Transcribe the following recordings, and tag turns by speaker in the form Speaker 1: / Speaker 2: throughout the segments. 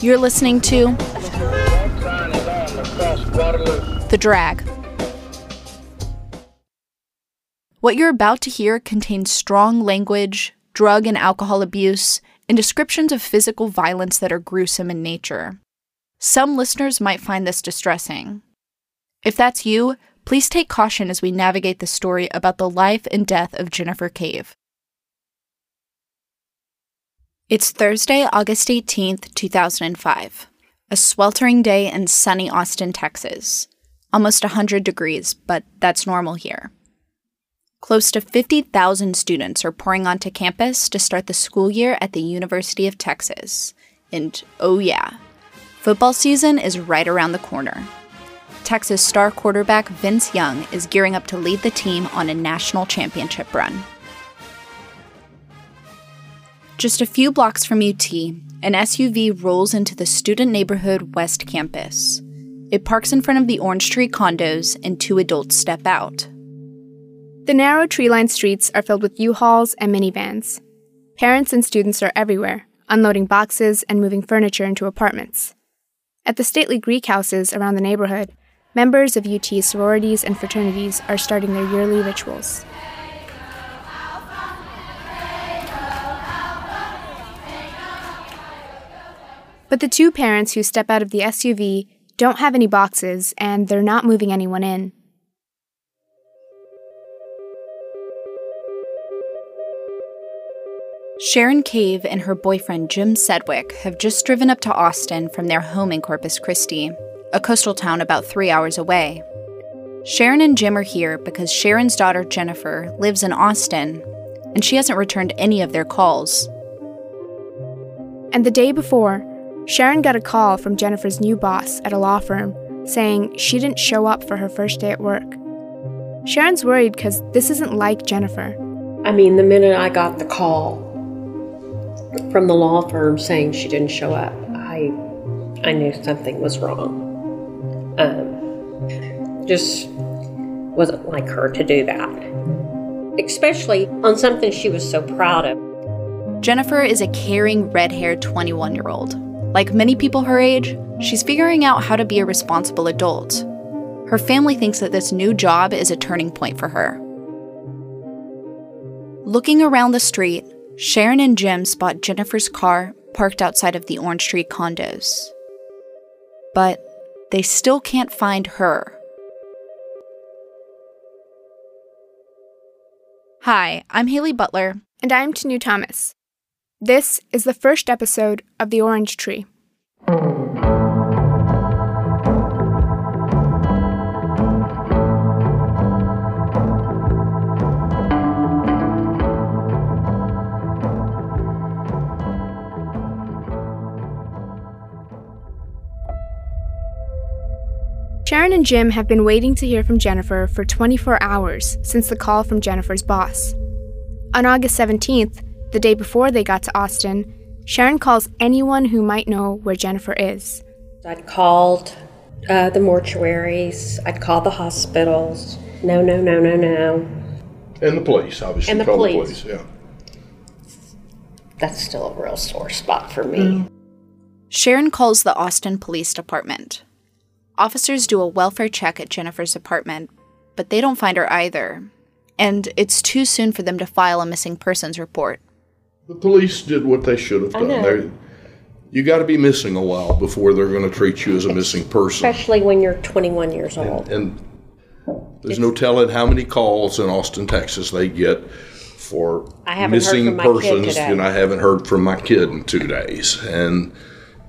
Speaker 1: You're listening to The Drag. What you're about to hear contains strong language, drug and alcohol abuse, and descriptions of physical violence that are gruesome in nature. Some listeners might find this distressing. If that's you, please take caution as we navigate the story about the life and death of Jennifer Cave. It's Thursday, August 18th, 2005. A sweltering day in sunny Austin, Texas. Almost 100 degrees, but that's normal here. Close to 50,000 students are pouring onto campus to start the school year at the University of Texas. And oh, yeah, football season is right around the corner. Texas star quarterback Vince Young is gearing up to lead the team on a national championship run. Just a few blocks from UT, an SUV rolls into the student neighborhood West Campus. It parks in front of the Orange Tree condos, and two adults step out.
Speaker 2: The narrow tree lined streets are filled with U Hauls and minivans. Parents and students are everywhere, unloading boxes and moving furniture into apartments. At the stately Greek houses around the neighborhood, members of UT sororities and fraternities are starting their yearly rituals. But the two parents who step out of the SUV don't have any boxes and they're not moving anyone in.
Speaker 1: Sharon Cave and her boyfriend Jim Sedgwick have just driven up to Austin from their home in Corpus Christi, a coastal town about three hours away. Sharon and Jim are here because Sharon's daughter Jennifer lives in Austin, and she hasn't returned any of their calls.
Speaker 2: And the day before, Sharon got a call from Jennifer's new boss at a law firm saying she didn't show up for her first day at work. Sharon's worried because this isn't like Jennifer.
Speaker 3: I mean, the minute I got the call from the law firm saying she didn't show up, I I knew something was wrong. Um, just wasn't like her to do that, especially on something she was so proud of.
Speaker 1: Jennifer is a caring, red haired 21 year old like many people her age, she's figuring out how to be a responsible adult. Her family thinks that this new job is a turning point for her. Looking around the street, Sharon and Jim spot Jennifer's car parked outside of the Orange Tree condos. But they still can't find her. Hi, I'm Haley Butler.
Speaker 2: And I'm Tanu Thomas. This is the first episode of The Orange Tree. Sharon and Jim have been waiting to hear from Jennifer for 24 hours since the call from Jennifer's boss. On August 17th, the day before they got to Austin, Sharon calls anyone who might know where Jennifer is.
Speaker 3: I'd called uh, the mortuaries, I'd called the hospitals. No, no, no, no, no.
Speaker 4: And the police, obviously.
Speaker 3: And the
Speaker 4: Call
Speaker 3: police.
Speaker 4: yeah.
Speaker 3: That's still a real sore spot for me.
Speaker 1: Sharon calls the Austin Police Department. Officers do a welfare check at Jennifer's apartment, but they don't find her either. And it's too soon for them to file a missing persons report.
Speaker 4: The police did what they should have done. They, you got to be missing a while before they're going to treat you as a missing person.
Speaker 3: Especially when you're 21 years old.
Speaker 4: And there's no telling how many calls in Austin, Texas they get for
Speaker 3: I haven't heard
Speaker 4: missing
Speaker 3: from my kid
Speaker 4: persons, and I haven't heard from my kid in two days. And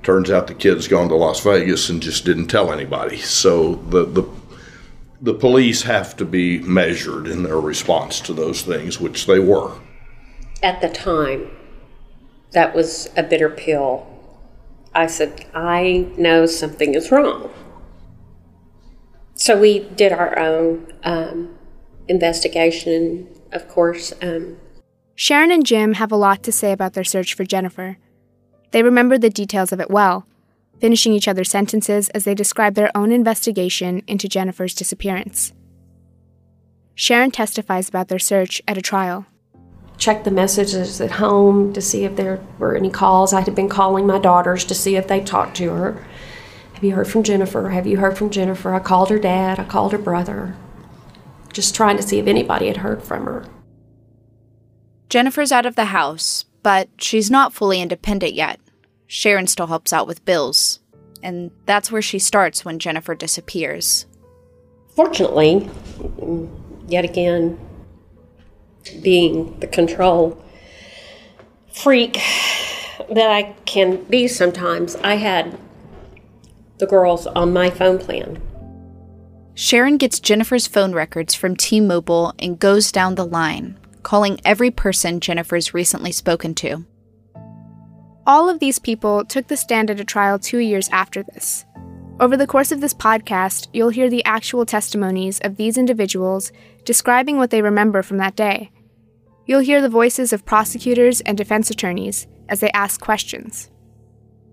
Speaker 4: turns out the kid's gone to Las Vegas and just didn't tell anybody. So the the the police have to be measured in their response to those things, which they were.
Speaker 3: At the time, that was a bitter pill. I said, I know something is wrong. So we did our own um, investigation, of course. Um,
Speaker 2: Sharon and Jim have a lot to say about their search for Jennifer. They remember the details of it well, finishing each other's sentences as they describe their own investigation into Jennifer's disappearance. Sharon testifies about their search at a trial.
Speaker 3: Checked the messages at home to see if there were any calls. I had been calling my daughters to see if they talked to her. Have you heard from Jennifer? Have you heard from Jennifer? I called her dad, I called her brother, just trying to see if anybody had heard from her.
Speaker 1: Jennifer's out of the house, but she's not fully independent yet. Sharon still helps out with bills. And that's where she starts when Jennifer disappears.
Speaker 3: Fortunately, yet again, being the control freak that I can be sometimes, I had the girls on my phone plan.
Speaker 1: Sharon gets Jennifer's phone records from T Mobile and goes down the line, calling every person Jennifer's recently spoken to.
Speaker 2: All of these people took the stand at a trial two years after this. Over the course of this podcast, you'll hear the actual testimonies of these individuals describing what they remember from that day. You'll hear the voices of prosecutors and defense attorneys as they ask questions.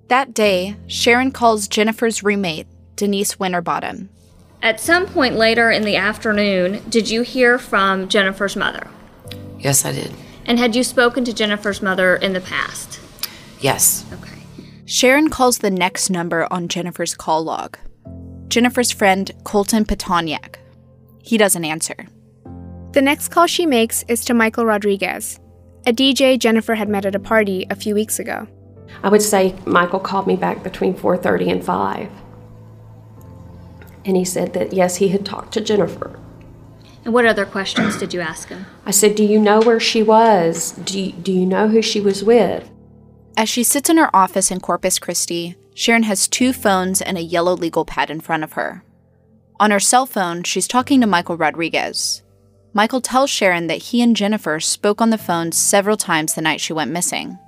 Speaker 1: That day, Sharon calls Jennifer's roommate, Denise Winterbottom.
Speaker 5: At some point later in the afternoon, did you hear from Jennifer's mother?
Speaker 6: Yes, I did.
Speaker 5: And had you spoken to Jennifer's mother in the past?
Speaker 6: Yes.
Speaker 5: Okay.
Speaker 1: Sharon calls the next number on Jennifer's call log Jennifer's friend, Colton Pitonyak. He doesn't answer.
Speaker 2: The next call she makes is to Michael Rodriguez, a DJ Jennifer had met at a party a few weeks ago.
Speaker 3: I would say Michael called me back between 4:30 and 5. And he said that yes, he had talked to Jennifer.
Speaker 5: And what other questions did you ask him?
Speaker 3: I said, "Do you know where she was? Do you, do you know who she was with?"
Speaker 1: As she sits in her office in Corpus Christi, Sharon has two phones and a yellow legal pad in front of her. On her cell phone, she's talking to Michael Rodriguez. Michael tells Sharon that he and Jennifer spoke on the phone several times the night she went missing.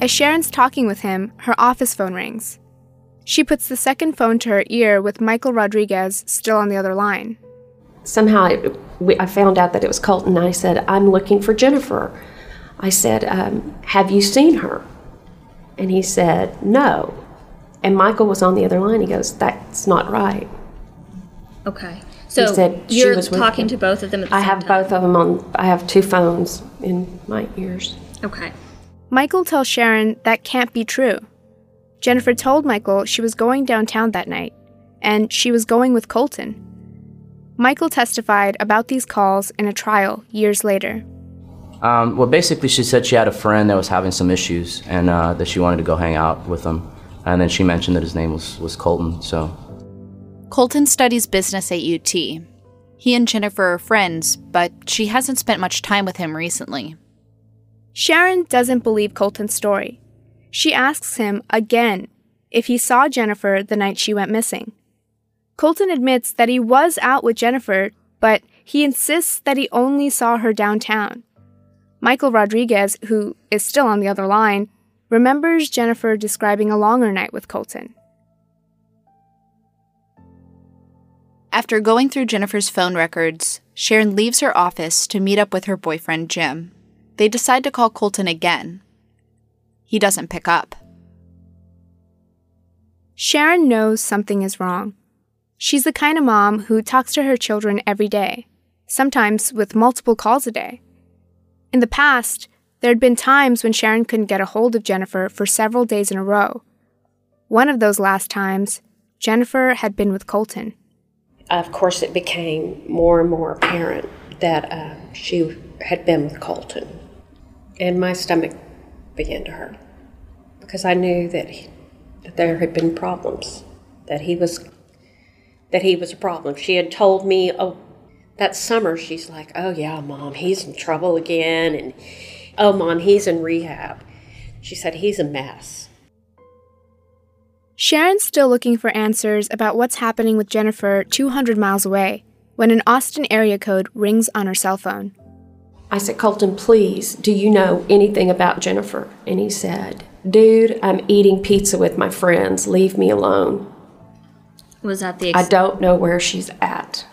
Speaker 2: As Sharon's talking with him, her office phone rings. She puts the second phone to her ear with Michael Rodriguez still on the other line.
Speaker 3: Somehow it, we, I found out that it was Colton. And I said, I'm looking for Jennifer. I said, um, Have you seen her? And he said, No. And Michael was on the other line. He goes, That's not right.
Speaker 5: Okay. So
Speaker 3: said she
Speaker 5: you're
Speaker 3: was with
Speaker 5: talking
Speaker 3: him.
Speaker 5: to both of them at the
Speaker 3: I
Speaker 5: same
Speaker 3: have
Speaker 5: time?
Speaker 3: both of them on, I have two phones in my ears.
Speaker 5: Okay.
Speaker 2: Michael tells Sharon that can't be true. Jennifer told Michael she was going downtown that night, and she was going with Colton. Michael testified about these calls in a trial years later.
Speaker 7: Um, well, basically, she said she had a friend that was having some issues and uh, that she wanted to go hang out with him. And then she mentioned that his name was, was Colton, so.
Speaker 1: Colton studies business at UT. He and Jennifer are friends, but she hasn't spent much time with him recently.
Speaker 2: Sharon doesn't believe Colton's story. She asks him again if he saw Jennifer the night she went missing. Colton admits that he was out with Jennifer, but he insists that he only saw her downtown. Michael Rodriguez, who is still on the other line, remembers Jennifer describing a longer night with Colton.
Speaker 1: After going through Jennifer's phone records, Sharon leaves her office to meet up with her boyfriend, Jim. They decide to call Colton again. He doesn't pick up.
Speaker 2: Sharon knows something is wrong. She's the kind of mom who talks to her children every day, sometimes with multiple calls a day. In the past, there had been times when Sharon couldn't get a hold of Jennifer for several days in a row. One of those last times, Jennifer had been with Colton.
Speaker 3: Of course, it became more and more apparent that uh, she had been with Colton. And my stomach began to hurt because I knew that, he, that there had been problems, that he was that he was a problem. She had told me, oh, that summer, she's like, oh yeah, mom, he's in trouble again, and oh, mom, he's in rehab. She said he's a mess.
Speaker 2: Sharon's still looking for answers about what's happening with Jennifer 200 miles away when an Austin area code rings on her cell phone.
Speaker 3: I said, Colton, please, do you know anything about Jennifer? And he said, Dude, I'm eating pizza with my friends. Leave me alone.
Speaker 5: Was that the
Speaker 3: I don't know where she's at.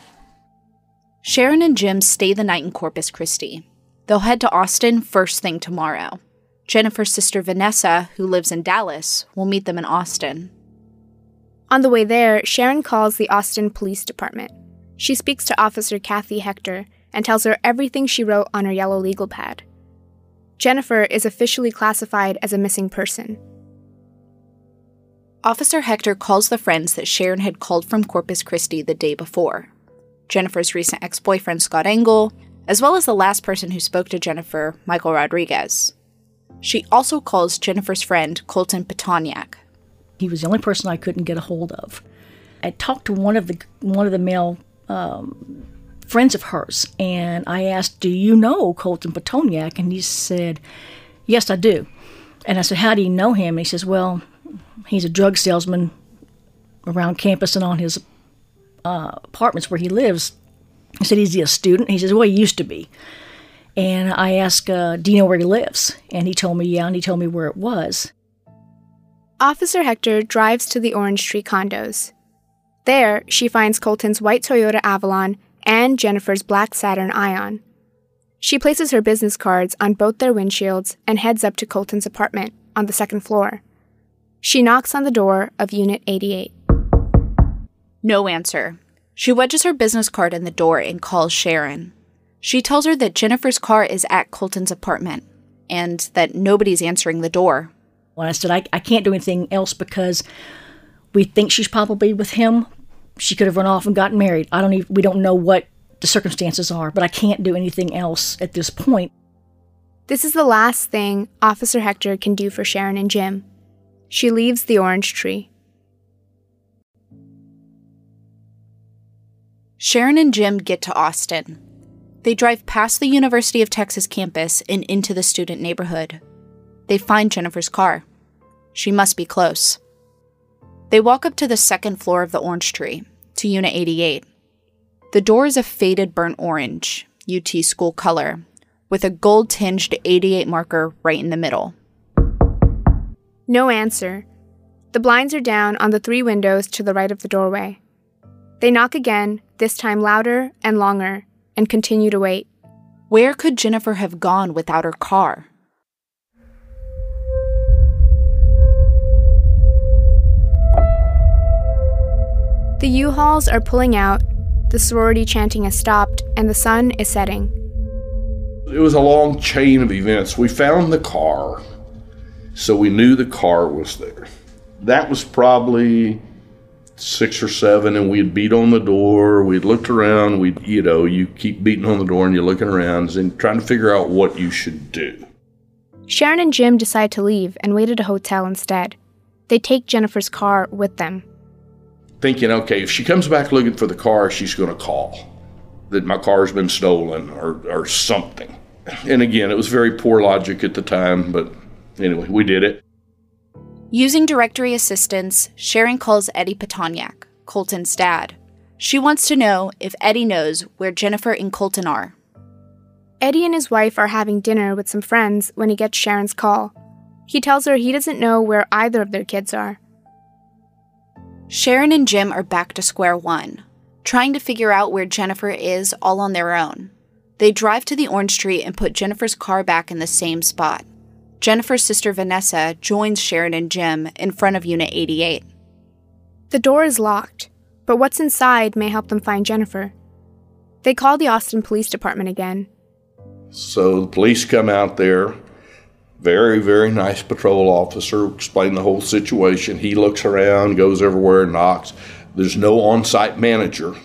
Speaker 1: Sharon and Jim stay the night in Corpus Christi. They'll head to Austin first thing tomorrow. Jennifer's sister Vanessa, who lives in Dallas, will meet them in Austin.
Speaker 2: On the way there, Sharon calls the Austin Police Department. She speaks to Officer Kathy Hector and tells her everything she wrote on her yellow legal pad. Jennifer is officially classified as a missing person.
Speaker 1: Officer Hector calls the friends that Sharon had called from Corpus Christi the day before Jennifer's recent ex boyfriend, Scott Engel, as well as the last person who spoke to Jennifer, Michael Rodriguez. She also calls Jennifer's friend, Colton Pitonyak.
Speaker 8: He was the only person I couldn't get a hold of. I talked to one of the one of the male um, friends of hers, and I asked, "Do you know Colton Pitonyak?" And he said, "Yes, I do." And I said, "How do you know him?" And he says, "Well, he's a drug salesman around campus and on his uh, apartments where he lives. I said, Is he a student? He says, Well, he used to be. And I asked, uh, Do you know where he lives? And he told me, Yeah, and he told me where it was.
Speaker 2: Officer Hector drives to the Orange Tree condos. There, she finds Colton's white Toyota Avalon and Jennifer's black Saturn Ion. She places her business cards on both their windshields and heads up to Colton's apartment on the second floor. She knocks on the door of Unit 88.
Speaker 1: No answer. She wedges her business card in the door and calls Sharon. She tells her that Jennifer's car is at Colton's apartment and that nobody's answering the door.
Speaker 8: When I said, I, I can't do anything else because we think she's probably with him, she could have run off and gotten married. I don't even, we don't know what the circumstances are, but I can't do anything else at this point.
Speaker 2: This is the last thing Officer Hector can do for Sharon and Jim. She leaves the orange tree.
Speaker 1: Sharon and Jim get to Austin. They drive past the University of Texas campus and into the student neighborhood. They find Jennifer's car. She must be close. They walk up to the second floor of the orange tree, to Unit 88. The door is a faded burnt orange, UT school color, with a gold tinged 88 marker right in the middle.
Speaker 2: No answer. The blinds are down on the three windows to the right of the doorway. They knock again, this time louder and longer, and continue to wait.
Speaker 1: Where could Jennifer have gone without her car?
Speaker 2: The U Hauls are pulling out, the sorority chanting has stopped, and the sun is setting.
Speaker 4: It was a long chain of events. We found the car, so we knew the car was there. That was probably six or seven, and we'd beat on the door. We'd looked around. We'd, you know, you keep beating on the door and you're looking around and trying to figure out what you should do.
Speaker 2: Sharon and Jim decide to leave and wait at a hotel instead. They take Jennifer's car with them.
Speaker 4: Thinking, okay, if she comes back looking for the car, she's going to call that my car's been stolen or, or something. And again, it was very poor logic at the time, but anyway, we did it.
Speaker 1: Using directory assistance, Sharon calls Eddie Pitonyak, Colton's dad. She wants to know if Eddie knows where Jennifer and Colton are.
Speaker 2: Eddie and his wife are having dinner with some friends when he gets Sharon's call. He tells her he doesn't know where either of their kids are.
Speaker 1: Sharon and Jim are back to square one, trying to figure out where Jennifer is all on their own. They drive to the orange tree and put Jennifer's car back in the same spot. Jennifer's sister Vanessa joins Sharon and Jim in front of Unit 88.
Speaker 2: The door is locked, but what's inside may help them find Jennifer. They call the Austin Police Department again.
Speaker 4: So the police come out there. Very, very nice patrol officer, explained the whole situation. He looks around, goes everywhere, knocks. There's no on site manager.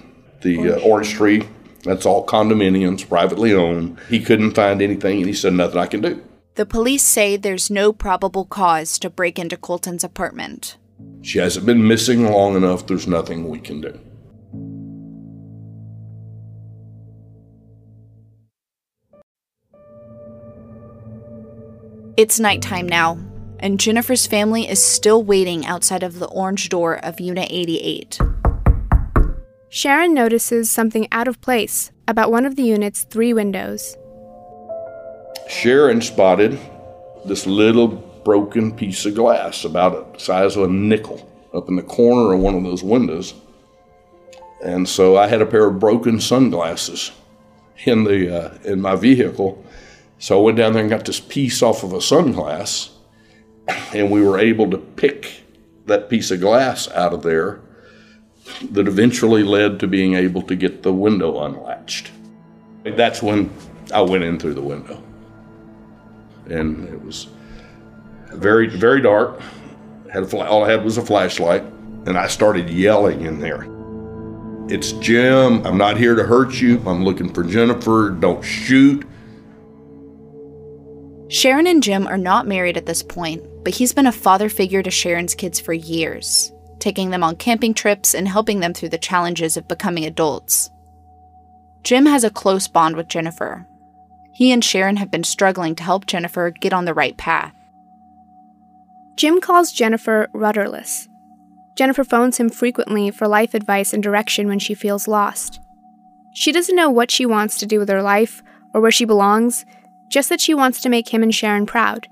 Speaker 4: The uh, Orange Tree, that's all condominiums, privately owned. He couldn't find anything, and he said, Nothing I can do.
Speaker 1: The police say there's no probable cause to break into Colton's apartment.
Speaker 4: She hasn't been missing long enough. There's nothing we can do.
Speaker 1: It's nighttime now, and Jennifer's family is still waiting outside of the orange door of Unit 88.
Speaker 2: Sharon notices something out of place about one of the unit's three windows.
Speaker 4: Sharon spotted this little broken piece of glass about the size of a nickel up in the corner of one of those windows. And so I had a pair of broken sunglasses in the uh, in my vehicle. So I went down there and got this piece off of a sunglass, and we were able to pick that piece of glass out of there. That eventually led to being able to get the window unlatched. That's when I went in through the window. And it was very, very dark. Had a fla- all I had was a flashlight, and I started yelling in there. It's Jim. I'm not here to hurt you. I'm looking for Jennifer. Don't shoot.
Speaker 1: Sharon and Jim are not married at this point, but he's been a father figure to Sharon's kids for years, taking them on camping trips and helping them through the challenges of becoming adults. Jim has a close bond with Jennifer. He and Sharon have been struggling to help Jennifer get on the right path.
Speaker 2: Jim calls Jennifer rudderless. Jennifer phones him frequently for life advice and direction when she feels lost. She doesn't know what she wants to do with her life or where she belongs, just that she wants to make him and Sharon proud.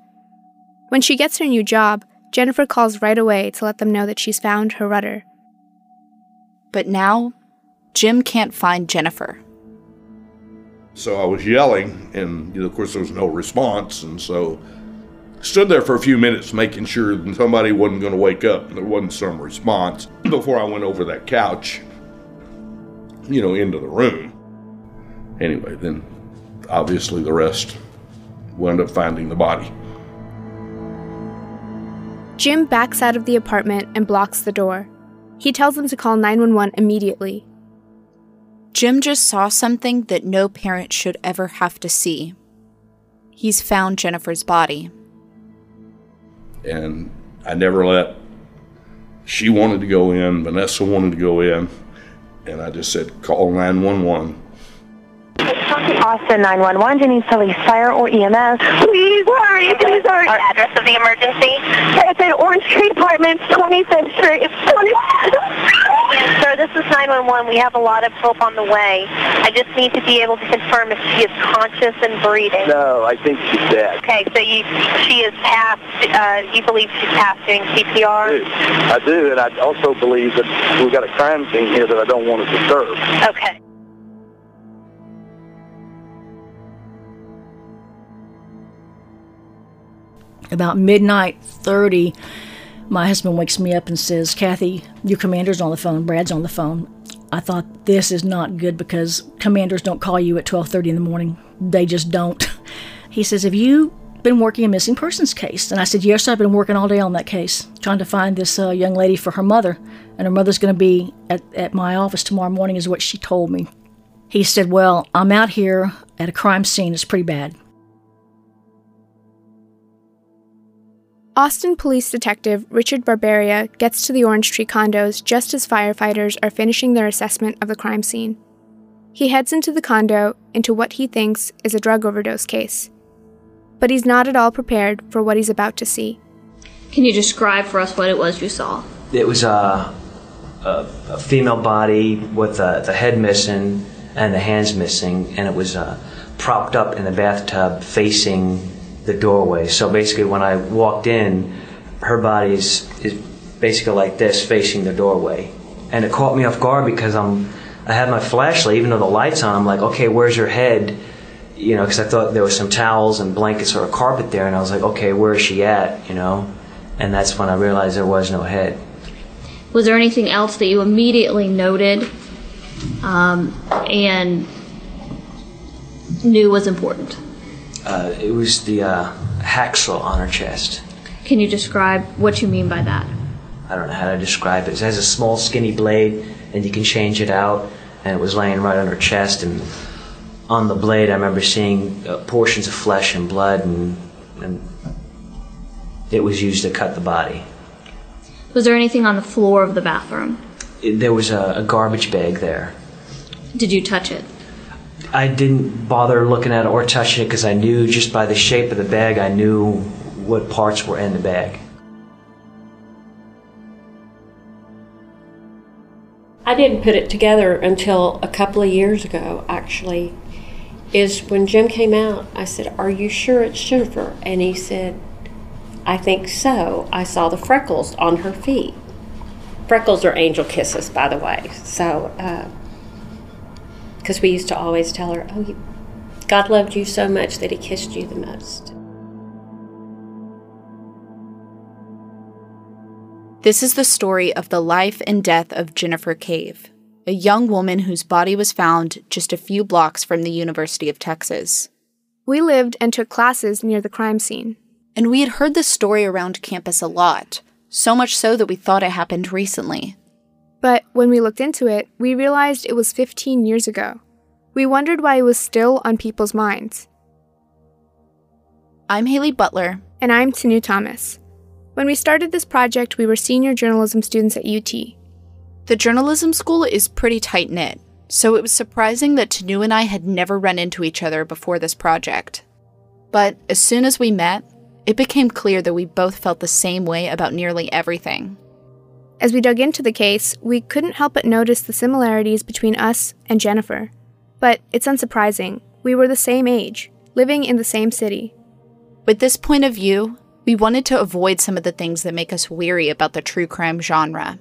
Speaker 2: When she gets her new job, Jennifer calls right away to let them know that she's found her rudder.
Speaker 1: But now, Jim can't find Jennifer.
Speaker 4: So I was yelling, and you know, of course there was no response, and so stood there for a few minutes making sure that somebody wasn't going to wake up and there wasn't some response before I went over that couch, you know, into the room. Anyway, then obviously the rest wound up finding the body.
Speaker 2: Jim backs out of the apartment and blocks the door. He tells them to call 911 immediately.
Speaker 1: Jim just saw something that no parent should ever have to see. He's found Jennifer's body.
Speaker 4: And I never let, she wanted to go in, Vanessa wanted to go in, and I just said, call 911.
Speaker 9: Austin 911, Denise Police Fire or EMS.
Speaker 10: Please hurry, please hurry.
Speaker 9: Our address of the emergency?
Speaker 10: It's at Orange Tree Apartments, 25th Street. It's 20.
Speaker 9: Sir, this is 911. We have a lot of help on the way. I just need to be able to confirm if she is conscious and breathing.
Speaker 11: No, I think she's dead.
Speaker 9: Okay, so you, she is past, uh, you believe she's past doing CPR?
Speaker 11: I do. I do, and I also believe that we've got a crime scene here that I don't want to disturb.
Speaker 9: Okay.
Speaker 8: About midnight 30, my husband wakes me up and says, Kathy, your commander's on the phone. Brad's on the phone. I thought this is not good because commanders don't call you at 12:30 in the morning. They just don't. He says, "Have you been working a missing persons case?" And I said, "Yes, I've been working all day on that case, trying to find this uh, young lady for her mother, and her mother's going to be at, at my office tomorrow morning," is what she told me. He said, "Well, I'm out here at a crime scene. It's pretty bad."
Speaker 2: Austin Police Detective Richard Barbaria gets to the Orange Tree condos just as firefighters are finishing their assessment of the crime scene. He heads into the condo into what he thinks is a drug overdose case. But he's not at all prepared for what he's about to see.
Speaker 5: Can you describe for us what it was you saw?
Speaker 12: It was a, a, a female body with uh, the head missing and the hands missing, and it was uh, propped up in the bathtub facing the doorway. So basically, when I walked in, her body is, is basically like this, facing the doorway, and it caught me off guard because I'm I had my flashlight, even though the lights on. I'm like, okay, where's her head? You know, because I thought there was some towels and blankets or a carpet there, and I was like, okay, where is she at? You know, and that's when I realized there was no head.
Speaker 5: Was there anything else that you immediately noted um, and knew was important?
Speaker 12: Uh, it was the uh, hacksaw on her chest.
Speaker 5: Can you describe what you mean by that?
Speaker 12: I don't know how to describe it. It has a small, skinny blade, and you can change it out. And it was laying right on her chest, and on the blade, I remember seeing uh, portions of flesh and blood, and, and it was used to cut the body.
Speaker 5: Was there anything on the floor of the bathroom?
Speaker 12: It, there was a, a garbage bag there.
Speaker 5: Did you touch it?
Speaker 12: I didn't bother looking at it or touching it because I knew just by the shape of the bag, I knew what parts were in the bag.
Speaker 3: I didn't put it together until a couple of years ago, actually. Is when Jim came out, I said, Are you sure it's Jennifer? And he said, I think so. I saw the freckles on her feet. Freckles are angel kisses, by the way. So, uh, because we used to always tell her, Oh, you, God loved you so much that he kissed you the most.
Speaker 1: This is the story of the life and death of Jennifer Cave, a young woman whose body was found just a few blocks from the University of Texas.
Speaker 2: We lived and took classes near the crime scene.
Speaker 1: And we had heard the story around campus a lot, so much so that we thought it happened recently.
Speaker 2: But when we looked into it, we realized it was 15 years ago. We wondered why it was still on people's minds.
Speaker 1: I'm Haley Butler.
Speaker 2: And I'm Tanu Thomas. When we started this project, we were senior journalism students at UT.
Speaker 1: The journalism school is pretty tight knit, so it was surprising that Tanu and I had never run into each other before this project. But as soon as we met, it became clear that we both felt the same way about nearly everything.
Speaker 2: As we dug into the case, we couldn't help but notice the similarities between us and Jennifer. But it's unsurprising, we were the same age, living in the same city.
Speaker 1: With this point of view, we wanted to avoid some of the things that make us weary about the true crime genre.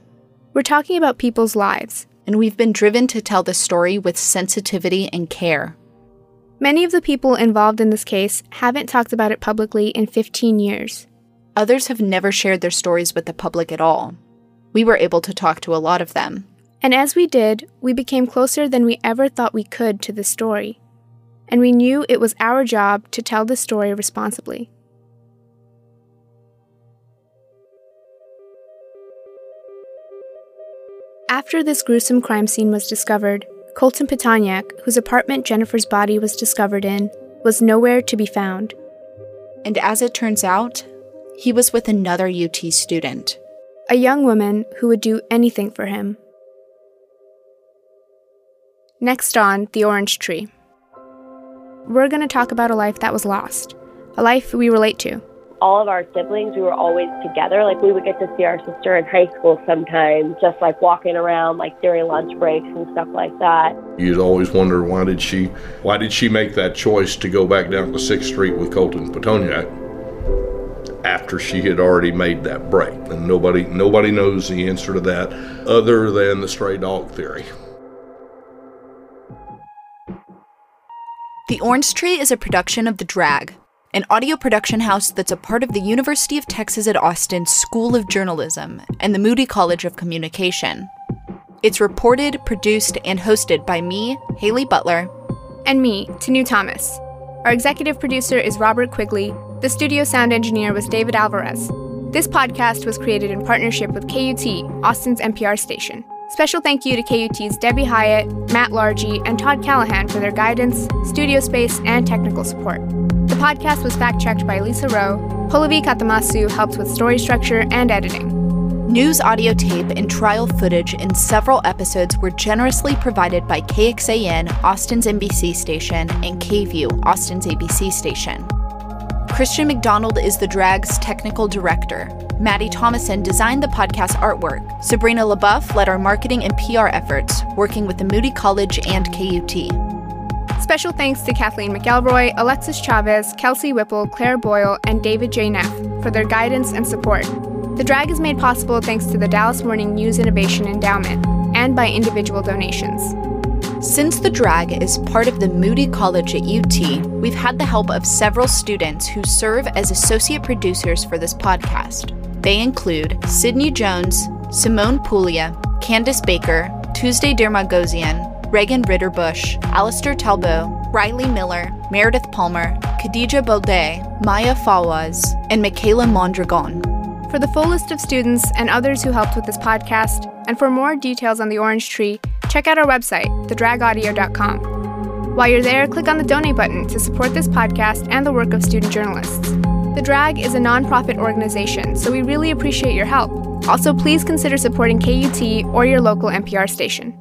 Speaker 2: We're talking about people's lives,
Speaker 1: and we've been driven to tell the story with sensitivity and care.
Speaker 2: Many of the people involved in this case haven't talked about it publicly in 15 years.
Speaker 1: Others have never shared their stories with the public at all. We were able to talk to a lot of them.
Speaker 2: And as we did, we became closer than we ever thought we could to the story. And we knew it was our job to tell the story responsibly. After this gruesome crime scene was discovered, Colton Pitonyak, whose apartment Jennifer's body was discovered in, was nowhere to be found.
Speaker 1: And as it turns out, he was with another UT student.
Speaker 2: A young woman who would do anything for him. Next on The Orange Tree. We're going to talk about a life that was lost, a life we relate to
Speaker 13: all of our siblings, we were always together. Like we would get to see our sister in high school sometimes, just like walking around like during lunch breaks and stuff like that.
Speaker 4: You'd always wonder why did she why did she make that choice to go back down to Sixth Street with Colton Pitonyak after she had already made that break. And nobody nobody knows the answer to that other than the stray dog theory.
Speaker 1: The Orange Tree is a production of The Drag, an audio production house that's a part of the University of Texas at Austin School of Journalism and the Moody College of Communication. It's reported, produced, and hosted by me, Haley Butler,
Speaker 2: and me, Tanu Thomas. Our executive producer is Robert Quigley. The studio sound engineer was David Alvarez. This podcast was created in partnership with KUT, Austin's NPR station. Special thank you to KUT's Debbie Hiott, Matt Largey, and Todd Callahan for their guidance, studio space, and technical support. The podcast was fact checked by Lisa Rowe. Polavi Katamasu helped with story structure and editing.
Speaker 1: News audio tape and trial footage in several episodes were generously provided by KXAN, Austin's NBC station, and KVUE, Austin's ABC station. Christian McDonald is the drag's technical director. Maddie Thomason designed the podcast artwork. Sabrina LaBeouf led our marketing and PR efforts, working with the Moody College and KUT.
Speaker 2: Special thanks to Kathleen McElroy, Alexis Chavez, Kelsey Whipple, Claire Boyle, and David J. Neff for their guidance and support. The drag is made possible thanks to the Dallas Morning News Innovation Endowment and by individual donations.
Speaker 1: Since the drag is part of the Moody College at UT, we've had the help of several students who serve as associate producers for this podcast. They include Sydney Jones, Simone Puglia, Candice Baker, Tuesday Dermagosian, Reagan Ritterbush, Alistair Talbot, Riley Miller, Meredith Palmer, Khadija Baudet, Maya Fawaz, and Michaela Mondragon.
Speaker 2: For the full list of students and others who helped with this podcast, and for more details on the Orange Tree, check out our website, thedragaudio.com. While you're there, click on the donate button to support this podcast and the work of student journalists. The Drag is a nonprofit organization, so we really appreciate your help. Also, please consider supporting KUT or your local NPR station.